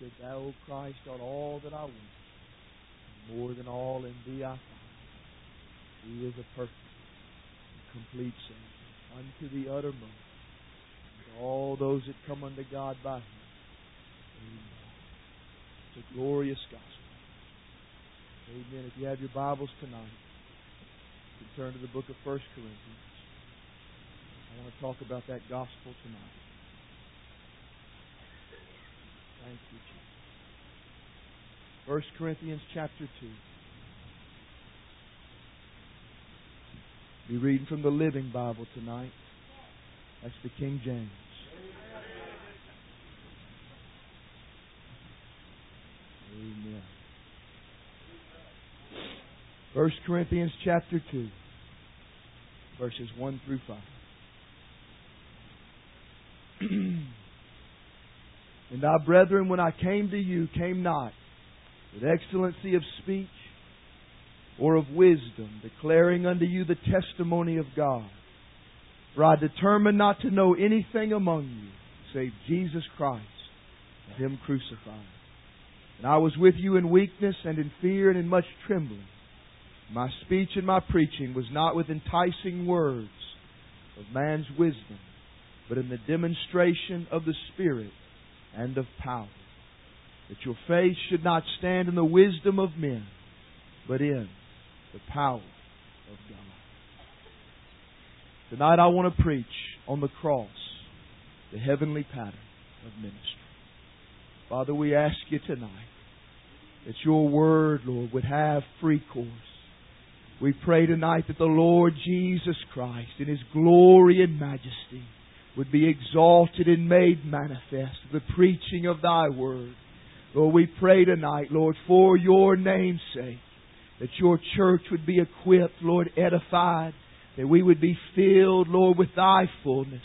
said, Thou, Christ, art all that I want. More than all in thee I find. He is a perfect and complete Savior unto the uttermost. And all those that come unto God by him. Amen. It's a glorious gospel. Amen. If you have your Bibles tonight, you can turn to the book of First Corinthians. I want to talk about that gospel tonight. Thank you, Jesus. First Corinthians chapter 2. Be reading from the Living Bible tonight. That's the King James. Amen. First Corinthians chapter 2, verses 1 through 5. And I, brethren, when I came to you, came not with excellency of speech or of wisdom, declaring unto you the testimony of God. For I determined not to know anything among you save Jesus Christ and Him crucified. And I was with you in weakness and in fear and in much trembling. My speech and my preaching was not with enticing words of man's wisdom, but in the demonstration of the Spirit and of power. That your faith should not stand in the wisdom of men, but in the power of God. Tonight I want to preach on the cross, the heavenly pattern of ministry. Father, we ask you tonight that your word, Lord, would have free course. We pray tonight that the Lord Jesus Christ in His glory and majesty would be exalted and made manifest the preaching of Thy word. Lord, we pray tonight, Lord, for your name's sake, that your church would be equipped, Lord, edified, that we would be filled, Lord, with Thy fullness.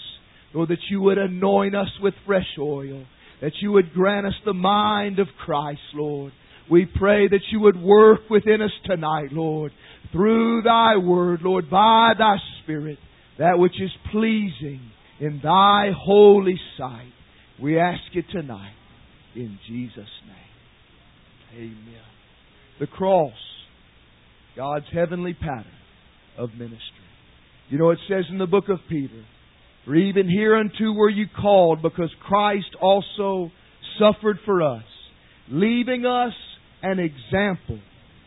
Lord, that you would anoint us with fresh oil, that you would grant us the mind of Christ, Lord. We pray that you would work within us tonight, Lord, through thy word, Lord, by thy Spirit, that which is pleasing in thy holy sight. We ask it tonight in Jesus' name. Amen. The cross, God's heavenly pattern of ministry. You know, it says in the book of Peter, For even hereunto were you called, because Christ also suffered for us, leaving us an example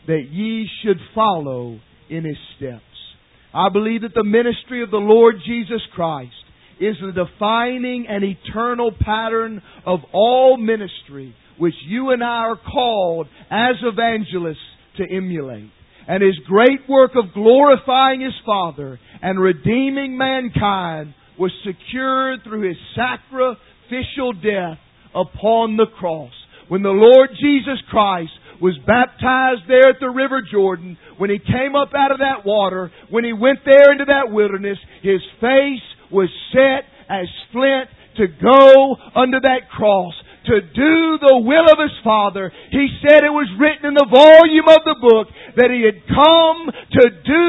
that ye should follow in his steps. I believe that the ministry of the Lord Jesus Christ is the defining and eternal pattern of all ministry which you and I are called as evangelists to emulate. And his great work of glorifying his Father and redeeming mankind was secured through his sacrificial death upon the cross. When the Lord Jesus Christ was baptized there at the River Jordan, when he came up out of that water, when he went there into that wilderness, his face was set as flint to go under that cross to do the will of his Father. He said it was written in the volume of the book that he had come to do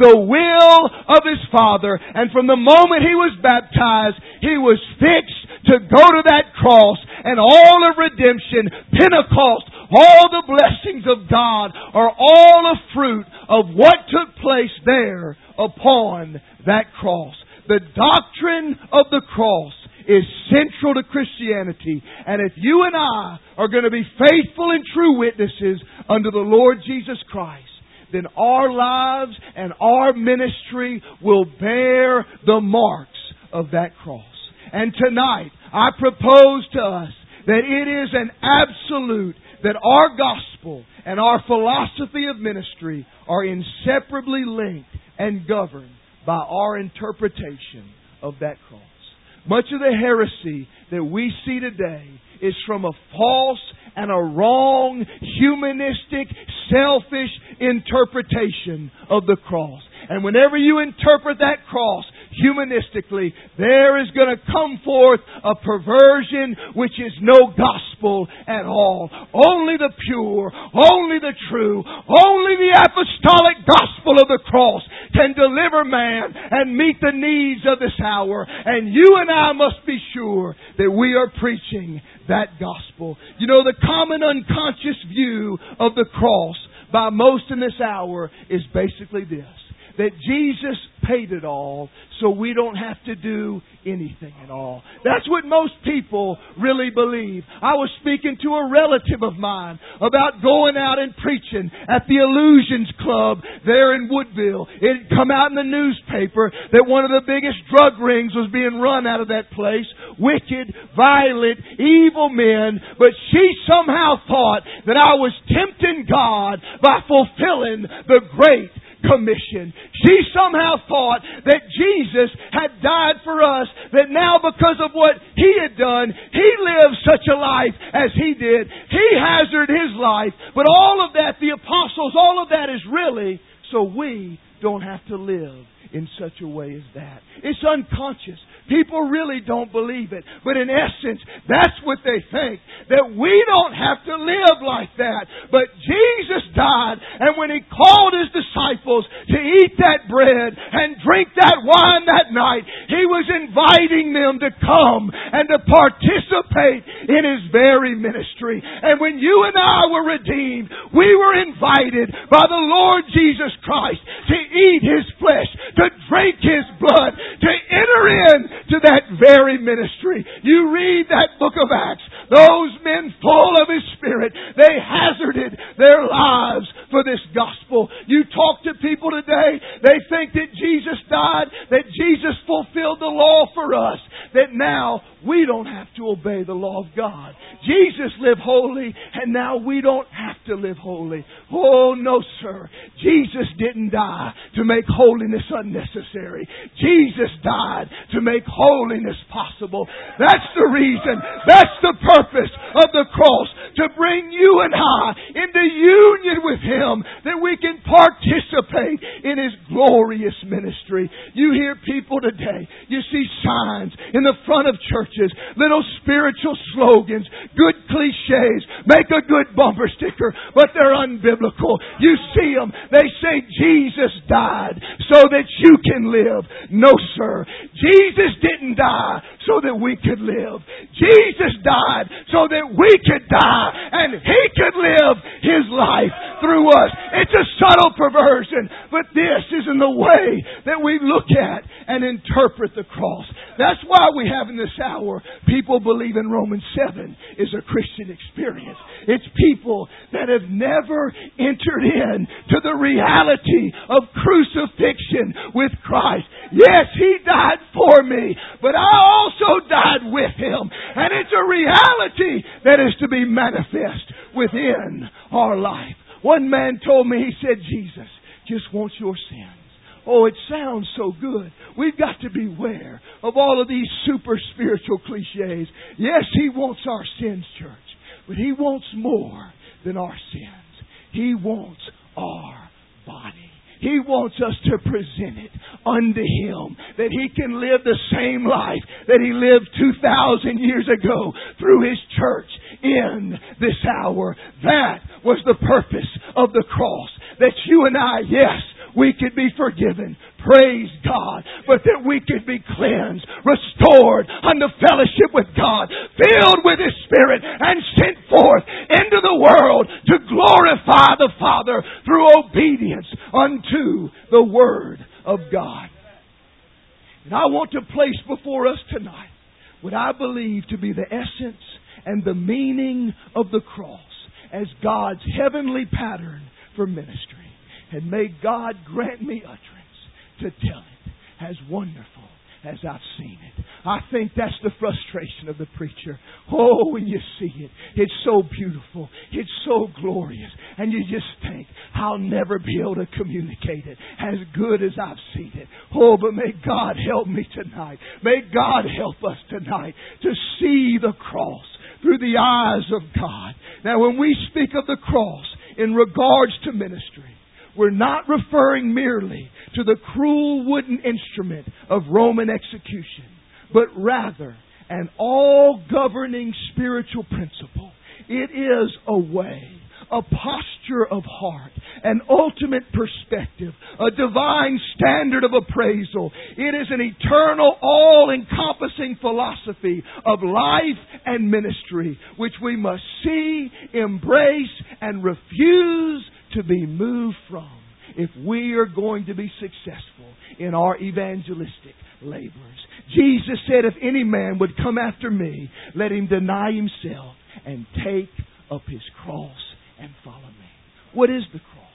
the will of his Father. And from the moment he was baptized, he was fixed to go to that cross and all of redemption, Pentecost, all the blessings of God are all a fruit of what took place there upon that cross. The doctrine of the cross is central to Christianity. And if you and I are going to be faithful and true witnesses under the Lord Jesus Christ, then our lives and our ministry will bear the marks of that cross. And tonight, I propose to us that it is an absolute that our gospel and our philosophy of ministry are inseparably linked and governed by our interpretation of that cross. Much of the heresy that we see today is from a false and a wrong, humanistic, selfish interpretation of the cross. And whenever you interpret that cross humanistically, there is going to come forth a perversion which is no gospel at all. Only the pure, only the true, only the apostolic gospel of the cross can deliver man and meet the needs of this hour. And you and I must be sure that we are preaching that gospel. You know, the common unconscious view of the cross by most in this hour is basically this that Jesus paid it all so we don't have to do anything at all. That's what most people really believe. I was speaking to a relative of mine about going out and preaching at the Illusions Club there in Woodville. It had come out in the newspaper that one of the biggest drug rings was being run out of that place. Wicked, violent, evil men. But she somehow thought that I was tempting God by fulfilling the great commission. She somehow thought that Jesus had died for us, that now because of what He had done, He lived such a life as He did. He hazarded His life, but all of that, the apostles, all of that is really so we don't have to live in such a way as that. It's unconscious. People really don't believe it. But in essence, that's what they think. That we don't have to live like that. But Jesus died, and when He called His disciples to eat that bread and drink that wine that night, He was inviting them to come and to participate in His very ministry. And when you and I were redeemed, we were invited by the Lord Jesus Christ to eat His flesh, to drink His blood, to enter in to that very ministry. You read that book of Acts. Those men full of His Spirit, they hazarded their lives for this gospel. You talk to people today, they think that Jesus died, that Jesus fulfilled the law for us, that now we don't have to obey the law of God. Jesus lived holy, and now we don't have to live holy. Oh, no, sir. Jesus didn't die to make holiness unnecessary. Jesus died to make holiness possible. That's the reason. That's the purpose of the cross. To bring you and I into union with Him that we can participate in His glorious ministry. You hear people today, you see signs in the front of churches, little spiritual slogans, good cliches, make a good bumper sticker, but they're unbiblical. You see them. They say Jesus died so that you can live. No, sir. Jesus didn't die so that we could live. Jesus died so that we could die and He could live His life through us. It's a subtle perversion, but this is in the way that we look at and interpret the cross. That's why we have in this hour people believe in Romans 7 is a Christian experience. It's people that have never entered in to the reality of crucifixion with Christ. Yes, He died for me, but I also died with Him. And it's a reality that is to be manifest within our life. One man told me, he said, Jesus just wants your sins. Oh, it sounds so good. We've got to beware of all of these super spiritual cliches. Yes, He wants our sins, church, but He wants more than our sins. He wants our body. He wants us to present it unto Him that He can live the same life that He lived 2,000 years ago through His church in this hour. That was the purpose of the cross. That you and I, yes, we could be forgiven. Praise God. But that we could be cleansed, restored unto fellowship with God, filled with His Spirit, and sent forth into the world to glorify the Father through obedience unto the Word of God. And I want to place before us tonight what I believe to be the essence and the meaning of the cross as God's heavenly pattern for ministry. And may God grant me utterance to tell it as wonderful as I've seen it. I think that's the frustration of the preacher. Oh, when you see it, it's so beautiful. It's so glorious. And you just think, I'll never be able to communicate it as good as I've seen it. Oh, but may God help me tonight. May God help us tonight to see the cross through the eyes of God. Now, when we speak of the cross in regards to ministry, we're not referring merely to the cruel wooden instrument of Roman execution, but rather an all governing spiritual principle. It is a way a posture of heart, an ultimate perspective, a divine standard of appraisal. It is an eternal, all encompassing philosophy of life and ministry, which we must see, embrace, and refuse to be moved from if we are going to be successful in our evangelistic labors. Jesus said, If any man would come after me, let him deny himself and take up his cross and follow me. What is the cross?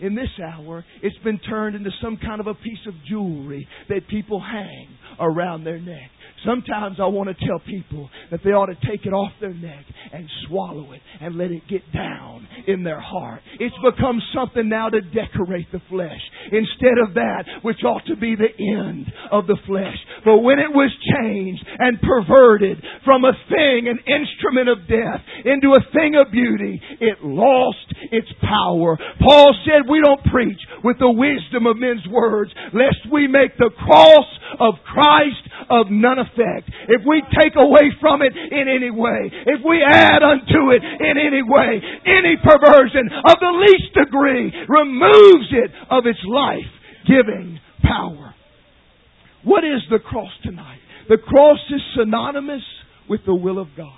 In this hour, it's been turned into some kind of a piece of jewelry that people hang around their neck. Sometimes I want to tell people that they ought to take it off their neck and swallow it and let it get down in their heart. It's become something now to decorate the flesh instead of that which ought to be the end of the flesh. But when it was changed and perverted from a thing, an instrument of death, into a thing of beauty, it lost its power. Paul said we don't preach with the wisdom of men's words lest we make the cross of Christ of none effect. If we take away from it in any way, if we add unto it in any way, any perversion of the least degree removes it of its life giving power. What is the cross tonight? The cross is synonymous with the will of God.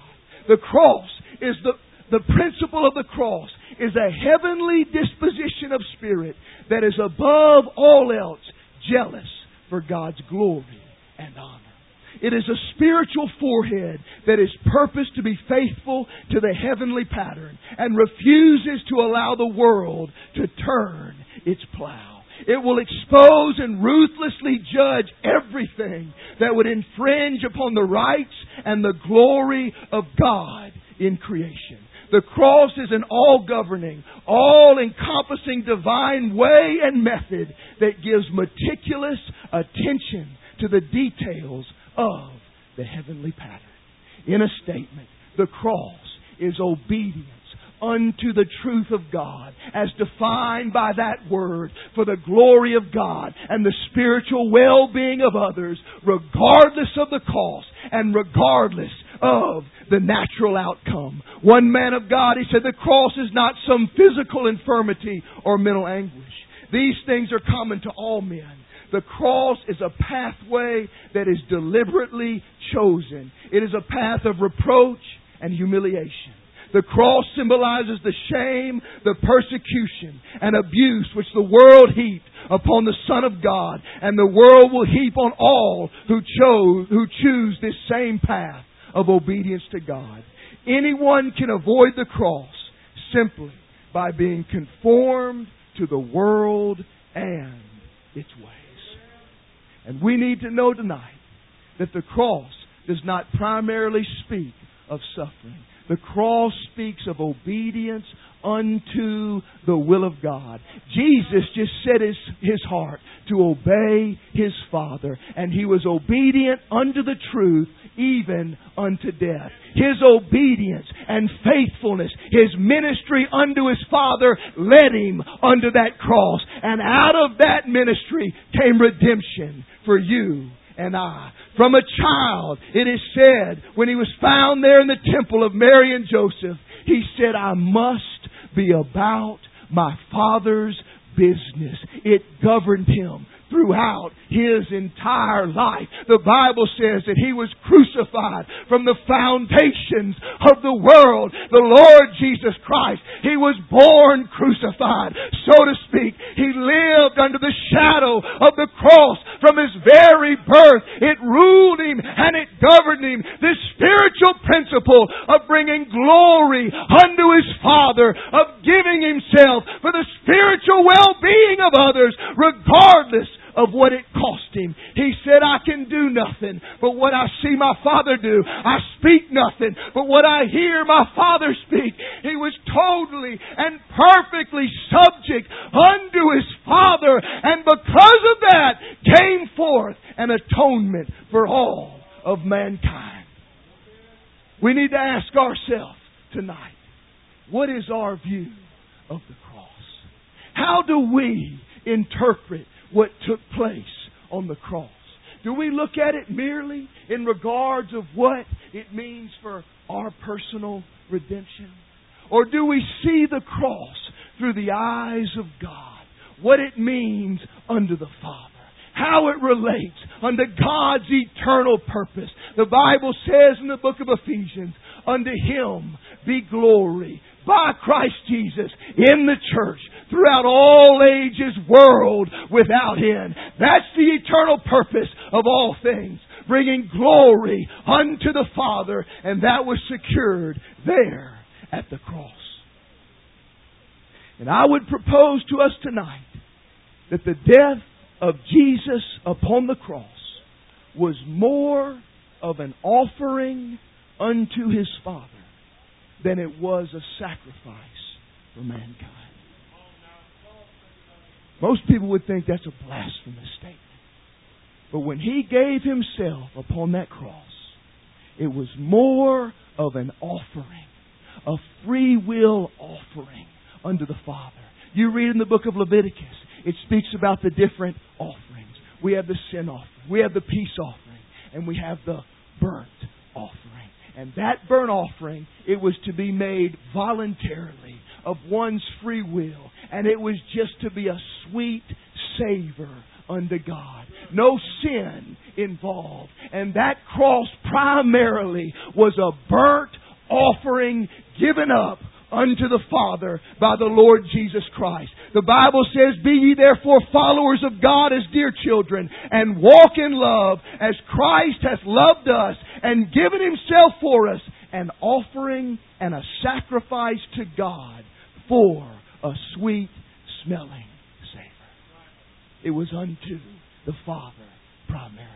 The cross is the, the principle of the cross is a heavenly disposition of spirit that is above all else jealous for God's glory and honor. It is a spiritual forehead that is purposed to be faithful to the heavenly pattern and refuses to allow the world to turn its plow. It will expose and ruthlessly judge everything that would infringe upon the rights and the glory of God in creation. The cross is an all governing, all encompassing divine way and method that gives meticulous attention to the details of the heavenly pattern. In a statement, the cross is obedience unto the truth of God as defined by that word for the glory of God and the spiritual well-being of others regardless of the cost and regardless of the natural outcome. One man of God, he said the cross is not some physical infirmity or mental anguish. These things are common to all men. The cross is a pathway that is deliberately chosen. It is a path of reproach and humiliation. The cross symbolizes the shame, the persecution, and abuse which the world heaped upon the Son of God, and the world will heap on all who chose, who choose this same path of obedience to God. Anyone can avoid the cross simply by being conformed to the world and its ways. And we need to know tonight that the cross does not primarily speak of suffering. The cross speaks of obedience unto the will of God. Jesus just set his, his heart to obey his Father, and he was obedient unto the truth, even unto death. His obedience and faithfulness, his ministry unto his Father led him unto that cross, and out of that ministry came redemption for you and I. From a child, it is said, when he was found there in the temple of Mary and Joseph, he said, I must be about my Father's business. It governed him throughout his entire life. The Bible says that he was crucified from the foundations of the world. The Lord Jesus Christ, he was born crucified, so to speak. He lived under the shadow of the cross from his very birth. It ruled him and it governed him. This spiritual principle of bringing glory unto his Father, of giving himself for the spiritual well-being of others, regardless of what it cost him. He said, I can do nothing but what I see my Father do. I speak nothing but what I hear my Father speak. He was totally and perfectly subject unto his Father, and because of that came forth an atonement for all of mankind. We need to ask ourselves tonight, what is our view of the cross? How do we interpret what took place on the cross? Do we look at it merely in regards of what it means for our personal redemption? Or do we see the cross through the eyes of God? What it means under the Father? How it relates unto God's eternal purpose. The Bible says in the book of Ephesians, unto Him be glory by Christ Jesus in the church throughout all ages, world without end. That's the eternal purpose of all things. Bringing glory unto the Father, and that was secured there at the cross. And I would propose to us tonight that the death of Jesus upon the cross was more of an offering unto his Father than it was a sacrifice for mankind. Most people would think that's a blasphemous statement. But when he gave himself upon that cross, it was more of an offering, a free will offering unto the Father. You read in the book of Leviticus, it speaks about the different offerings. We have the sin offering, we have the peace offering, and we have the burnt offering. And that burnt offering, it was to be made voluntarily of one's free will. And it was just to be a sweet savor unto God. No sin involved. And that cross primarily was a burnt offering given up unto the Father by the Lord Jesus Christ. The Bible says, Be ye therefore followers of God as dear children, and walk in love as Christ hath loved us and given himself for us, an offering and a sacrifice to God for a sweet smelling savor. It was unto the Father primarily.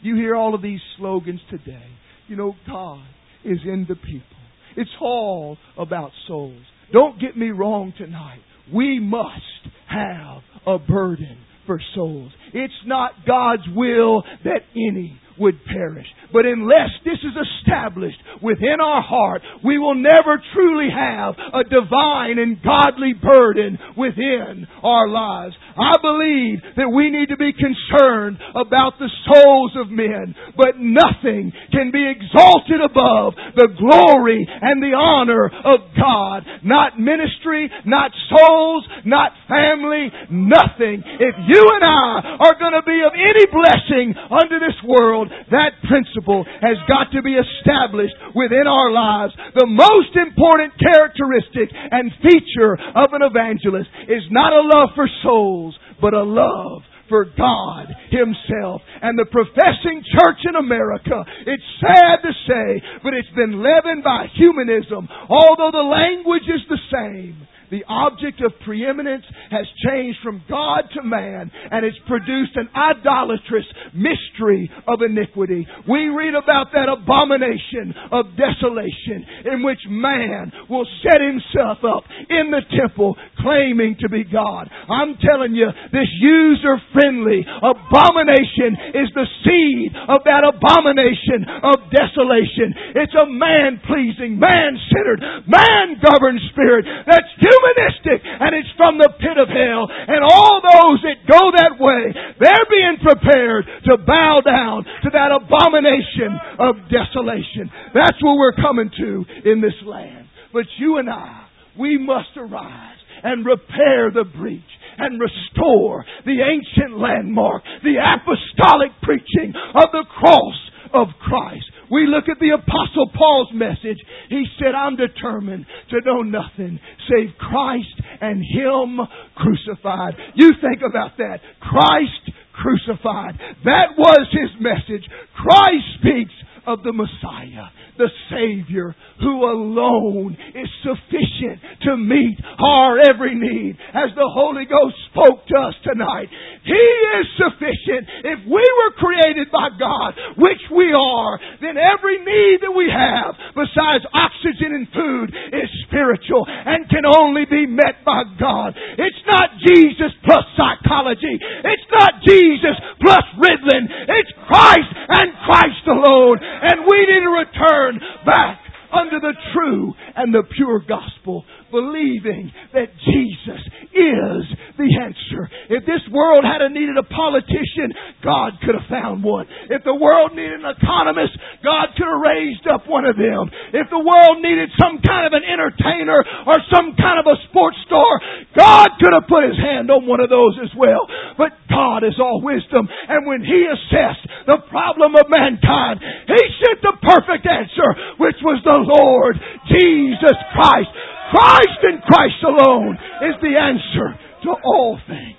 You hear all of these slogans today. You know, God is in the people. It's all about souls. Don't get me wrong tonight. We must have a burden for souls. It's not God's will that any would perish. But unless this is established within our heart, we will never truly have a divine and godly burden within our lives. I believe that we need to be concerned about the souls of men, but nothing can be exalted above the glory and the honor of God. Not ministry, not souls, not family, nothing. If you and I are going to be of any blessing unto this world, that principle has got to be established within our lives. The most important characteristic and feature of an evangelist is not a love for souls, but a love for God Himself. And the professing church in America, it's sad to say, but it's been leavened by humanism, although the language is the same the object of preeminence has changed from God to man and it's produced an idolatrous mystery of iniquity. We read about that abomination of desolation in which man will set himself up in the temple claiming to be God. I'm telling you, this user friendly abomination is the seed of that abomination of desolation. It's a man pleasing, man centered, man governed spirit that's humanistic and it's from the pit of hell. And all those that go that way, they're being prepared to bow down to that abomination of desolation. That's what we're coming to in this land. But you and I, we must arise and repair the breach and restore the ancient landmark, the apostolic preaching of the cross of Christ. We look at the apostle Paul's message. He said, I'm determined to know nothing save Christ and Him crucified. You think about that. Christ crucified. That was his message. Christ speaks of the Messiah the Savior who alone is sufficient to meet our every need. As the Holy Ghost spoke to us tonight, He is sufficient. If we were created by God, which we are, then every need that we have, besides oxygen and food, is spiritual and can only be met by God. It's not Jesus plus psychology. It's not Jesus plus Ritalin. It's Christ and Christ alone. And we need to return back under the true and the pure gospel, believing that Jesus is the answer. If this world had needed a politician, God could have found one. If the world needed an economist, God could have raised up one of them. If the world needed some kind of an entertainer or some kind of a sports star, God could have put his hand on one of those as well. But God is all wisdom. And when he assessed the problem of mankind, he sent the perfect answer, which was the Lord Jesus Christ. Christ and Christ alone is the answer to all things.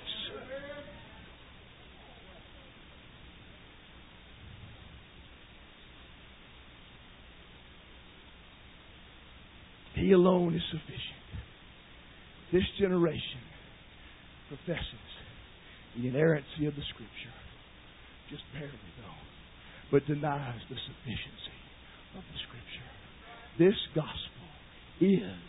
He alone is sufficient. This generation professes the inerrancy of the Scripture, just barely though, but denies the sufficiency of the Scripture. This gospel is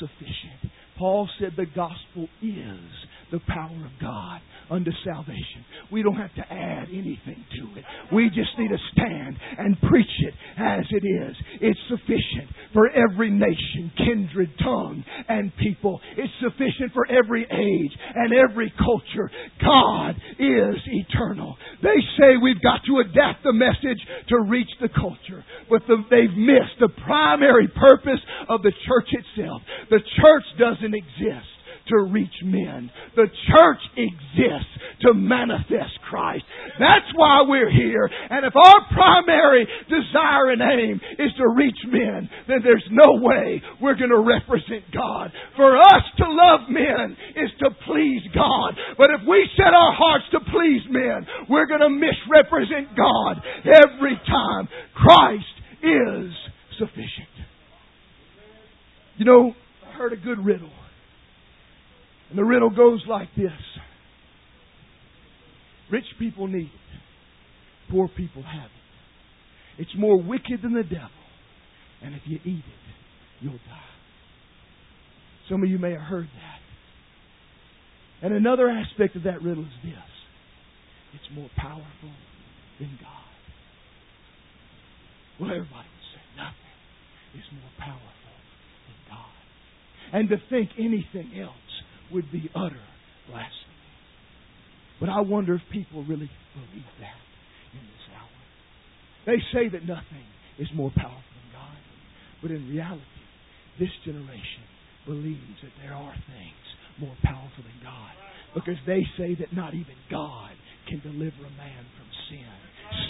sufficient. Paul said the gospel is the power of God unto salvation. We don't have to add anything to it. We just need to stand and preach it as it is. It's sufficient for every nation, kindred, tongue, and people. It's sufficient for every age and every culture. God is eternal. They say we've got to adapt the message to reach the culture, but the, they've missed the primary purpose of the church itself. The church doesn't exist to reach men. The church exists to manifest Christ. That's why we're here. And if our primary desire and aim is to reach men, then there's no way we're going to represent God. For us to love men is to please God. But if we set our hearts to please men, we're going to misrepresent God every time. Christ is sufficient. You know, I heard a good riddle. And the riddle goes like this Rich people need it, poor people have it. It's more wicked than the devil. And if you eat it, you'll die. Some of you may have heard that. And another aspect of that riddle is this it's more powerful than God. Well, everybody would say nothing is more powerful than God. And to think anything else would be utter blasphemy. But I wonder if people really believe that in this hour. They say that nothing is more powerful than God. But in reality, this generation believes that there are things more powerful than God. Because they say that not even God can deliver a man from sin.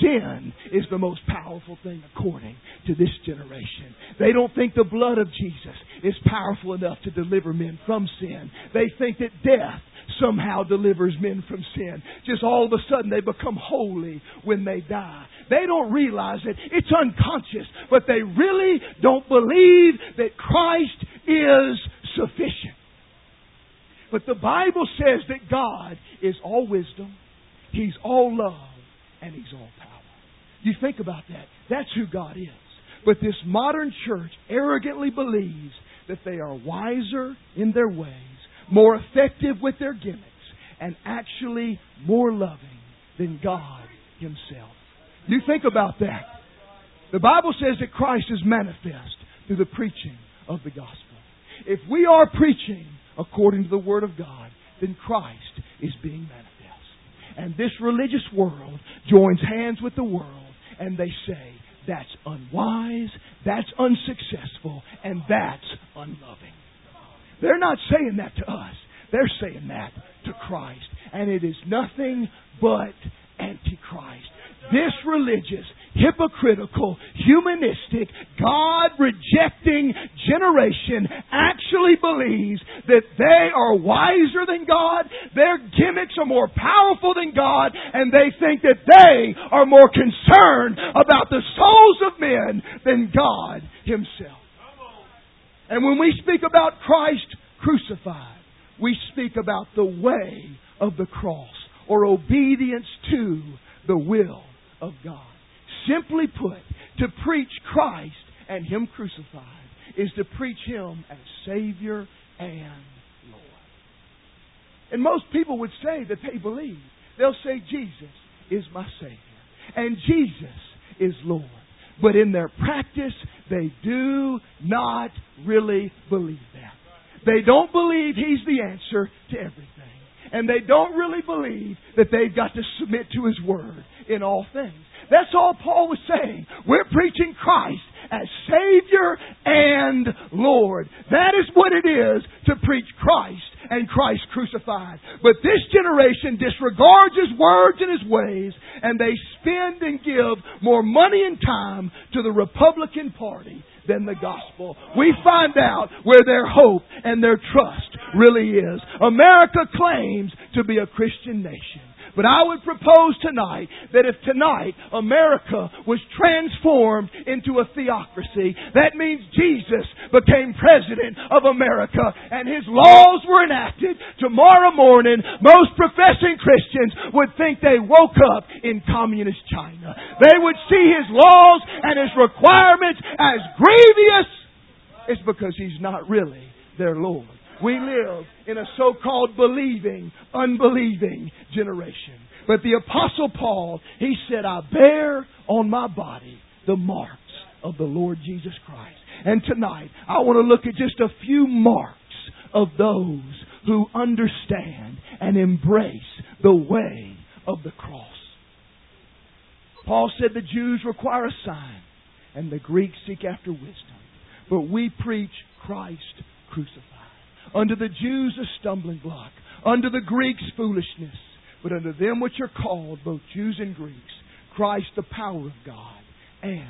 Sin is the most powerful thing according to this generation. They don't think the blood of Jesus is powerful enough to deliver men from sin. They think that death somehow delivers men from sin. Just all of a sudden they become holy when they die. They don't realize it. It's unconscious, but they really don't believe that Christ is sufficient. But the Bible says that God is all wisdom, He's all love, and He's all power. You think about that. That's who God is. But this modern church arrogantly believes that they are wiser in their ways, more effective with their gimmicks, and actually more loving than God Himself. You think about that. The Bible says that Christ is manifest through the preaching of the gospel. If we are preaching according to the Word of God, then Christ is being manifest. And this religious world joins hands with the world and they say, that's unwise, that's unsuccessful, and that's unloving. They're not saying that to us. They're saying that to Christ. And it is nothing but Antichrist. This religious, hypocritical, humanistic, God rejecting generation actually believes that they are wiser than God, their gimmicks are more powerful than God, and they think that they are more concerned about the souls of men than God Himself. And when we speak about Christ crucified, we speak about the way of the cross or obedience to the will of God. Simply put, to preach Christ and Him crucified is to preach Him as Savior and Lord. And most people would say that they believe. They'll say, Jesus is my Savior. And Jesus is Lord. But in their practice, they do not really believe that. They don't believe He's the answer to everything. And they don't really believe that they've got to submit to His Word in all things. That's all Paul was saying. We're preaching Christ as Savior and Lord. That is what it is to preach Christ and Christ crucified. But this generation disregards His words and His ways, and they spend and give more money and time to the Republican Party than the gospel. We find out where their hope and their trust really is. America claims to be a Christian nation. But I would propose tonight that if tonight America was transformed into a theocracy, that means Jesus became president of America and his laws were enacted. Tomorrow morning, most professing Christians would think they woke up in communist China. They would see his laws and his requirements as grievous. It's because he's not really their Lord. We live in a so-called believing, unbelieving generation. But the apostle Paul, he said, I bear on my body the marks of the Lord Jesus Christ. And tonight, I want to look at just a few marks of those who understand and embrace the way of the cross. Paul said the Jews require a sign and the Greeks seek after wisdom. But we preach Christ crucified. Unto the Jews a stumbling block, unto the Greeks foolishness, but unto them which are called, both Jews and Greeks, Christ the power of God and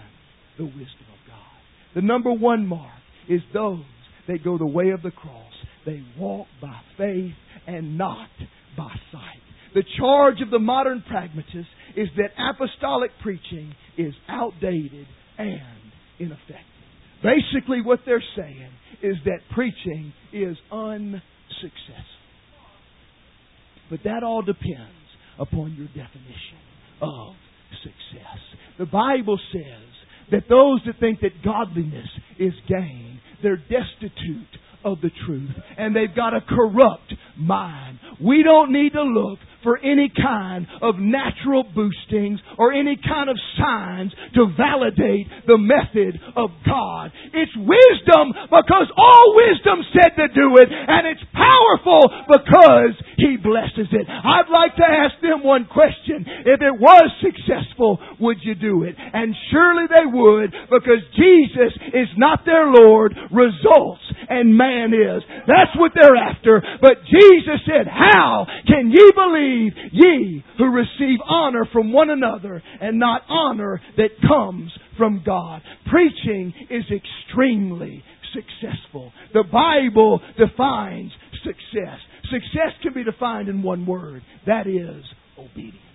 the wisdom of God. The number one mark is those that go the way of the cross. They walk by faith and not by sight. The charge of the modern pragmatist is that apostolic preaching is outdated and ineffective. Basically, what they're saying is that preaching is unsuccessful. But that all depends upon your definition of success. The Bible says that those that think that godliness is gain, they're destitute of the truth and they've got a corrupt mind. We don't need to look for any kind of natural boostings or any kind of signs to validate the method of God. It's wisdom because all wisdom said to do it and it's powerful because He blesses it. I'd like to ask them one question. If it was successful, would you do it? And surely they would because Jesus is not their Lord. Results and man is. That's what they're after. But Jesus said, how can ye believe ye who receive honor from one another and not honor that comes from God. Preaching is extremely successful. The Bible defines success. Success can be defined in one word. That is obedience.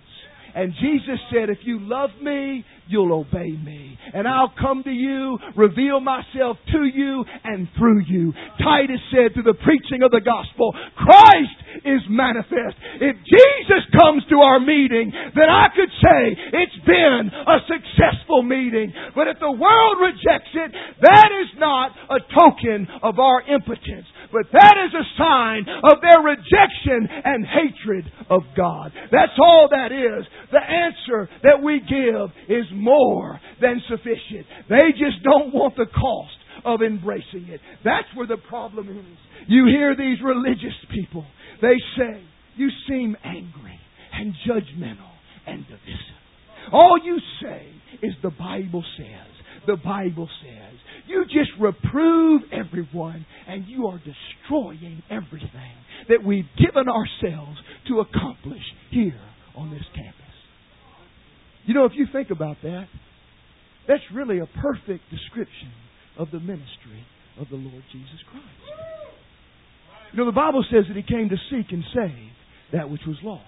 And Jesus said, if you love me, you'll obey me. And I'll come to you, reveal myself to you and through you. Titus said through the preaching of the gospel, Christ is manifest. If Jesus comes to our meeting, then I could say it's been a successful meeting. But if the world rejects it, that is not a token of our impotence. But that is a sign of their rejection and hatred of God. That's all that is. The answer that we give is more than sufficient. They just don't want the cost of embracing it. That's where the problem is. You hear these religious people, they say, you seem angry and judgmental and divisive. All you say is the Bible says. The Bible says. You just reprove everyone and you are destroying everything that we've given ourselves to accomplish here on this campus. You know, if you think about that, that's really a perfect description of the ministry of the Lord Jesus Christ. You know, the Bible says that He came to seek and save that which was lost.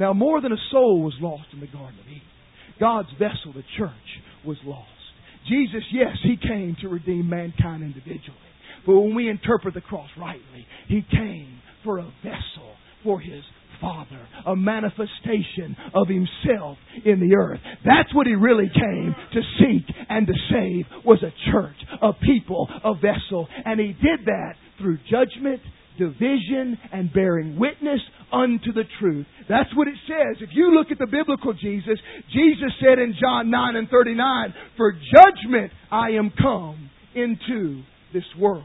Now, more than a soul was lost in the Garden of Eden. God's vessel, the church, was lost. Jesus, yes, He came to redeem mankind individually. But when we interpret the cross rightly, He came for a vessel for His Father, a manifestation of Himself in the earth. That's what He really came to seek and to save was a church, a people, a vessel. And He did that through judgment, division, and bearing witness unto the truth. That's what it says. If you look at the biblical Jesus, Jesus said in John 9 and 39, For judgment I am come into this world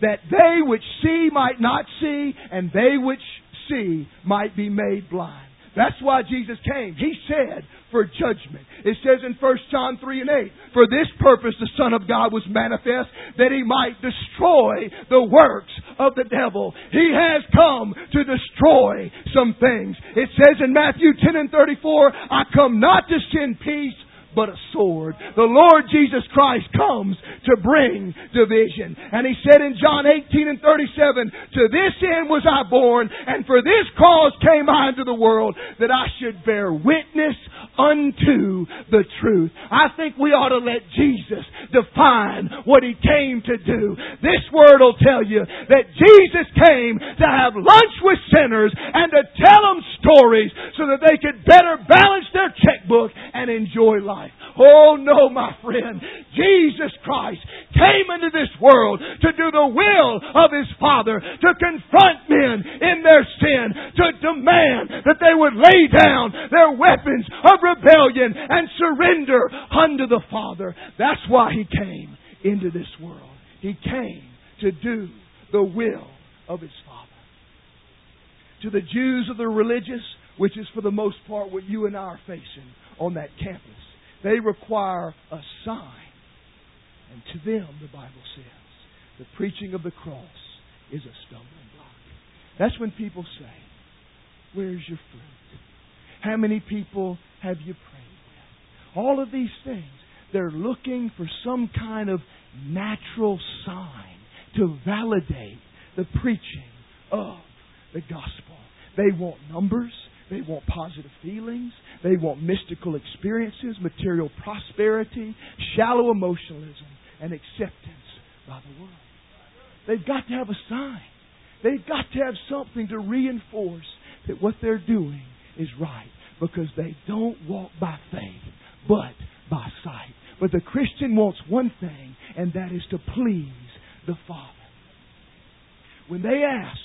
that they which see might not see, and they which see might be made blind. That's why Jesus came. He said, for judgment. It says in 1 John 3 and 8, For this purpose the Son of God was manifest, that he might destroy the works of the devil. He has come to destroy some things. It says in Matthew 10 and 34, I come not to send peace, but a sword. The Lord Jesus Christ comes to bring division. And he said in John 18 and 37, To this end was I born, and for this cause came I into the world, that I should bear witness unto the truth. I think we ought to let Jesus define what he came to do. This word will tell you that Jesus came to have lunch with sinners and to tell them stories so that they could better balance their checkbook and enjoy life. Oh no, my friend. Jesus Christ came into this world to do the will of His Father, to confront men in their sin, to demand that they would lay down their weapons of rebellion and surrender unto the Father. That's why He came into this world. He came to do the will of His Father. To the Jews of the religious, which is for the most part what you and I are facing on that campus. They require a sign. And to them, the Bible says, the preaching of the cross is a stumbling block. That's when people say, Where's your fruit? How many people have you prayed with? All of these things, they're looking for some kind of natural sign to validate the preaching of the gospel. They want numbers. They want positive feelings. They want mystical experiences, material prosperity, shallow emotionalism, and acceptance by the world. They've got to have a sign. They've got to have something to reinforce that what they're doing is right because they don't walk by faith, but by sight. But the Christian wants one thing, and that is to please the Father. When they ask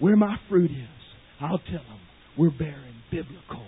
where my fruit is, I'll tell them we're bearing biblical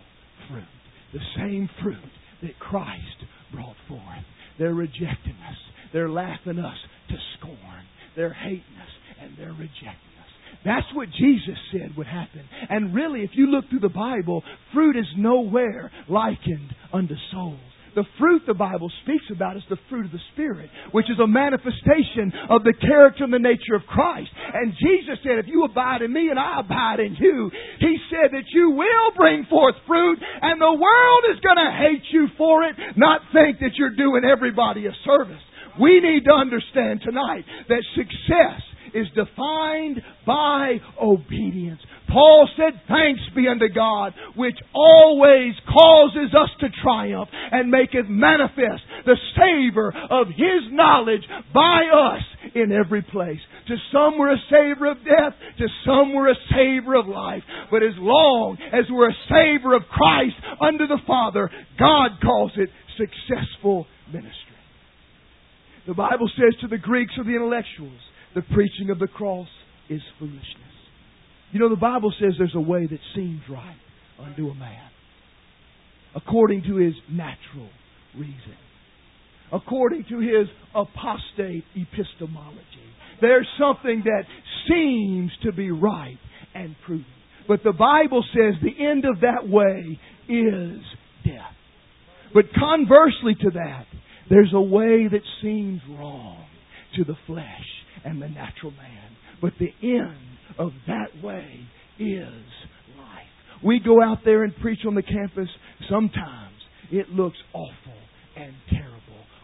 fruit. The same fruit that Christ brought forth. They're rejecting us. They're laughing us to scorn. They're hating us and they're rejecting us. That's what Jesus said would happen. And really, if you look through the Bible, fruit is nowhere likened unto souls. The fruit the Bible speaks about is the fruit of the Spirit, which is a manifestation of the character and the nature of Christ. And Jesus said, if you abide in me and I abide in you, He said that you will bring forth fruit and the world is going to hate you for it, not think that you're doing everybody a service. We need to understand tonight that success is defined by obedience. Paul said, Thanks be unto God, which always causes us to triumph and maketh manifest the savor of His knowledge by us in every place. To some we're a savor of death, to some we're a savor of life. But as long as we're a savor of Christ under the Father, God calls it successful ministry. The Bible says to the Greeks or the intellectuals, the preaching of the cross is foolishness. You know, the Bible says there's a way that seems right unto a man, according to his natural reason, according to his apostate epistemology. There's something that seems to be right and prudent. But the Bible says the end of that way is death. But conversely to that, there's a way that seems wrong to the flesh and the natural man. But the end of that way is life. We go out there and preach on the campus. Sometimes it looks awful and terrible.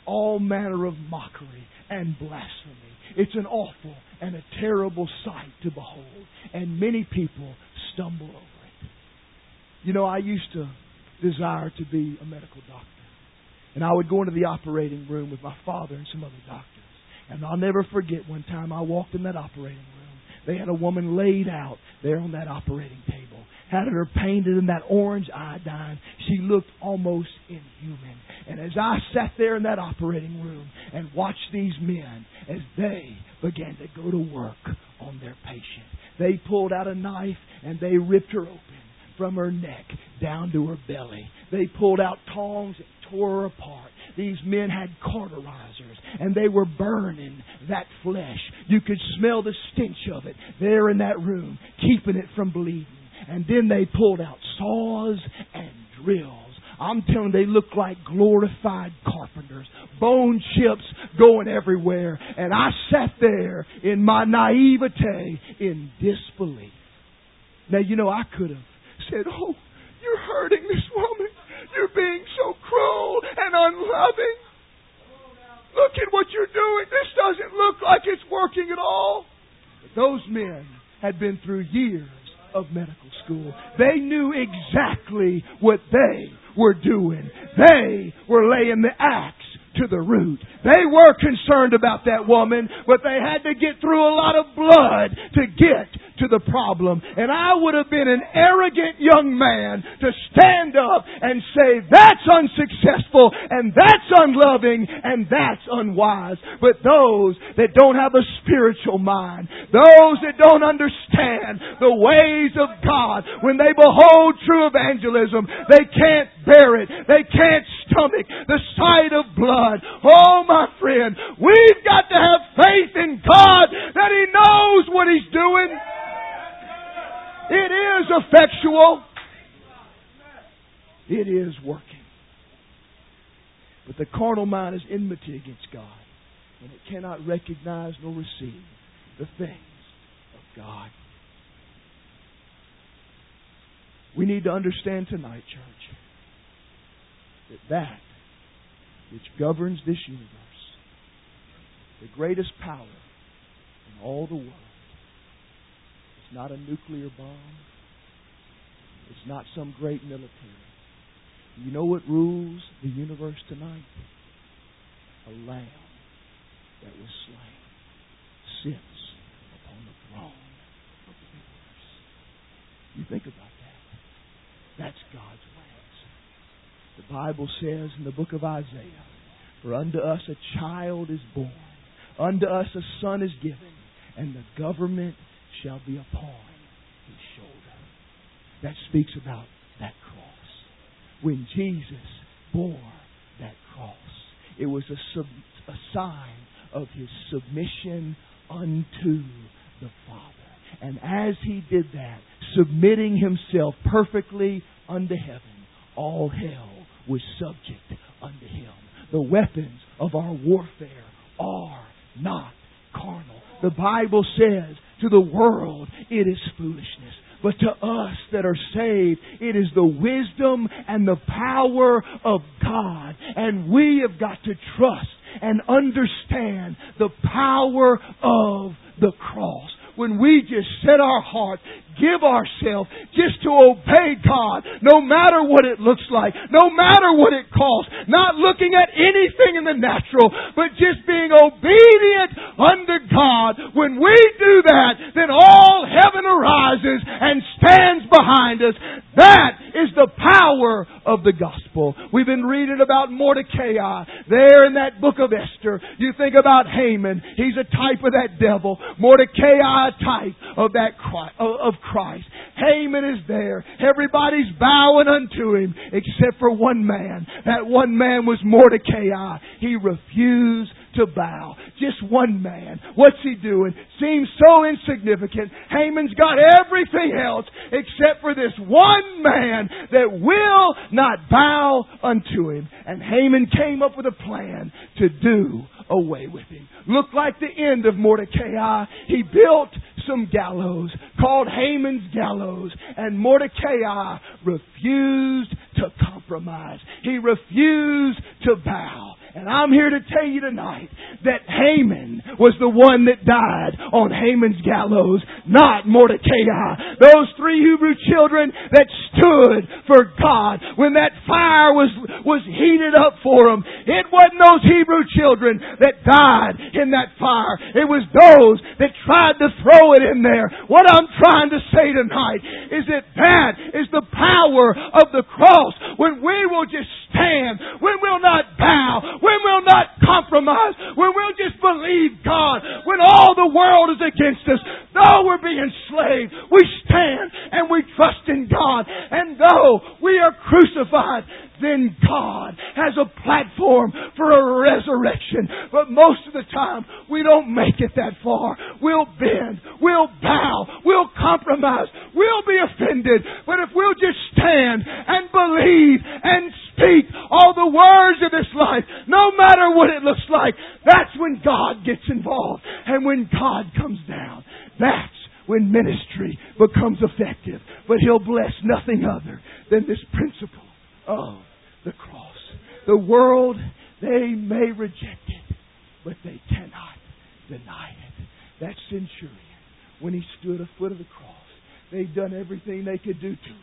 All manner of mockery and blasphemy. It's an awful and a terrible sight to behold. And many people stumble over it. You know, I used to desire to be a medical doctor. And I would go into the operating room with my father and some other doctors. And I'll never forget one time I walked in that operating room. They had a woman laid out there on that operating table. Had her painted in that orange iodine. She looked almost inhuman. And as I sat there in that operating room and watched these men as they began to go to work on their patient, they pulled out a knife and they ripped her open from her neck down to her belly. They pulled out tongs and tore her apart. These men had cauterizers and they were burning that flesh. You could smell the stench of it there in that room, keeping it from bleeding. And then they pulled out saws and drills. I'm telling you, they look like glorified carpenters. Bone chips going everywhere. And I sat there in my naivete in disbelief. Now, you know, I could have said, Oh, you're hurting this woman. You're being so cruel and unloving. Look at what you're doing. This doesn't look like it's working at all. But those men had been through years of medical school. They knew exactly what they were doing. They were laying the axe to the root. They were concerned about that woman, but they had to get through a lot of blood to get to the problem. And I would have been an arrogant young man to stand up and say, that's unsuccessful, and that's unloving, and that's unwise. But those that don't have a spiritual mind, those that don't understand the ways of God, when they behold true evangelism, they can't bear it. They can't stomach the sight of blood. Oh, my friend, we've got to have faith in God that He knows what He's doing. It is effectual. It is working. But the carnal mind is enmity against God, and it cannot recognize nor receive the things of God. We need to understand tonight, church, that that which governs this universe, the greatest power in all the world, it's not a nuclear bomb. It's not some great military. You know what rules the universe tonight? A lamb that was slain sits upon the throne of the universe. You think about that. That's God's ways. The Bible says in the book of Isaiah, For unto us a child is born, unto us a son is given, and the government shall be upon his shoulder. That speaks about that cross. When Jesus bore that cross, it was a, sub, a sign of his submission unto the Father. And as he did that, submitting himself perfectly unto heaven, all hell was subject unto him. The weapons of our warfare are not carnal. The Bible says to the world, it is foolishness. But to us that are saved, it is the wisdom and the power of God. And we have got to trust and understand the power of the cross when we just set our heart, give ourselves just to obey God, no matter what it looks like, no matter what it costs, not looking at anything in the natural, but just being obedient unto God. When we do that, then all heaven arises and stands behind us. That is the power of the gospel. We've been reading about Mordecai there in that book of Esther. You think about Haman. He's a type of that devil. Mordecai a type of that of Christ. Haman is there. Everybody's bowing unto him except for one man. That one man was Mordecai. He refused to bow. Just one man. What's he doing? Seems so insignificant. Haman's got everything else except for this one man that will not bow unto him. And Haman came up with a plan to do away with him. Looked like the end of Mordecai. He built some gallows called Haman's gallows and Mordecai refused to compromise. He refused to bow. And I'm here to tell you tonight that Haman was the one that died on Haman's gallows, not Mordecai. Those three Hebrew children that stood for God when that fire was, was heated up for them, it wasn't those Hebrew children that died in that fire. It was those that tried to throw it in there. What I'm trying to say tonight is that that is the power of the cross when we will just stand, when we'll not bow, when we'll not compromise, when we'll just believe God, when all the world is against us, though we're being enslaved, we stand and we trust in God. And though we are crucified, then God has a platform for a resurrection. But most of the time, we don't make it that far. We'll bend. We'll bow. We'll compromise. We'll be offended. But if we'll just stand and believe and speak all the words of this life, no matter what it looks like, that's when God gets involved. And when God comes down, that's when ministry becomes effective. But He'll bless nothing other than this principle of the cross. The world, they may reject it, but they cannot deny it. That centurion, when he stood a foot of the cross, they'd done everything they could do to him.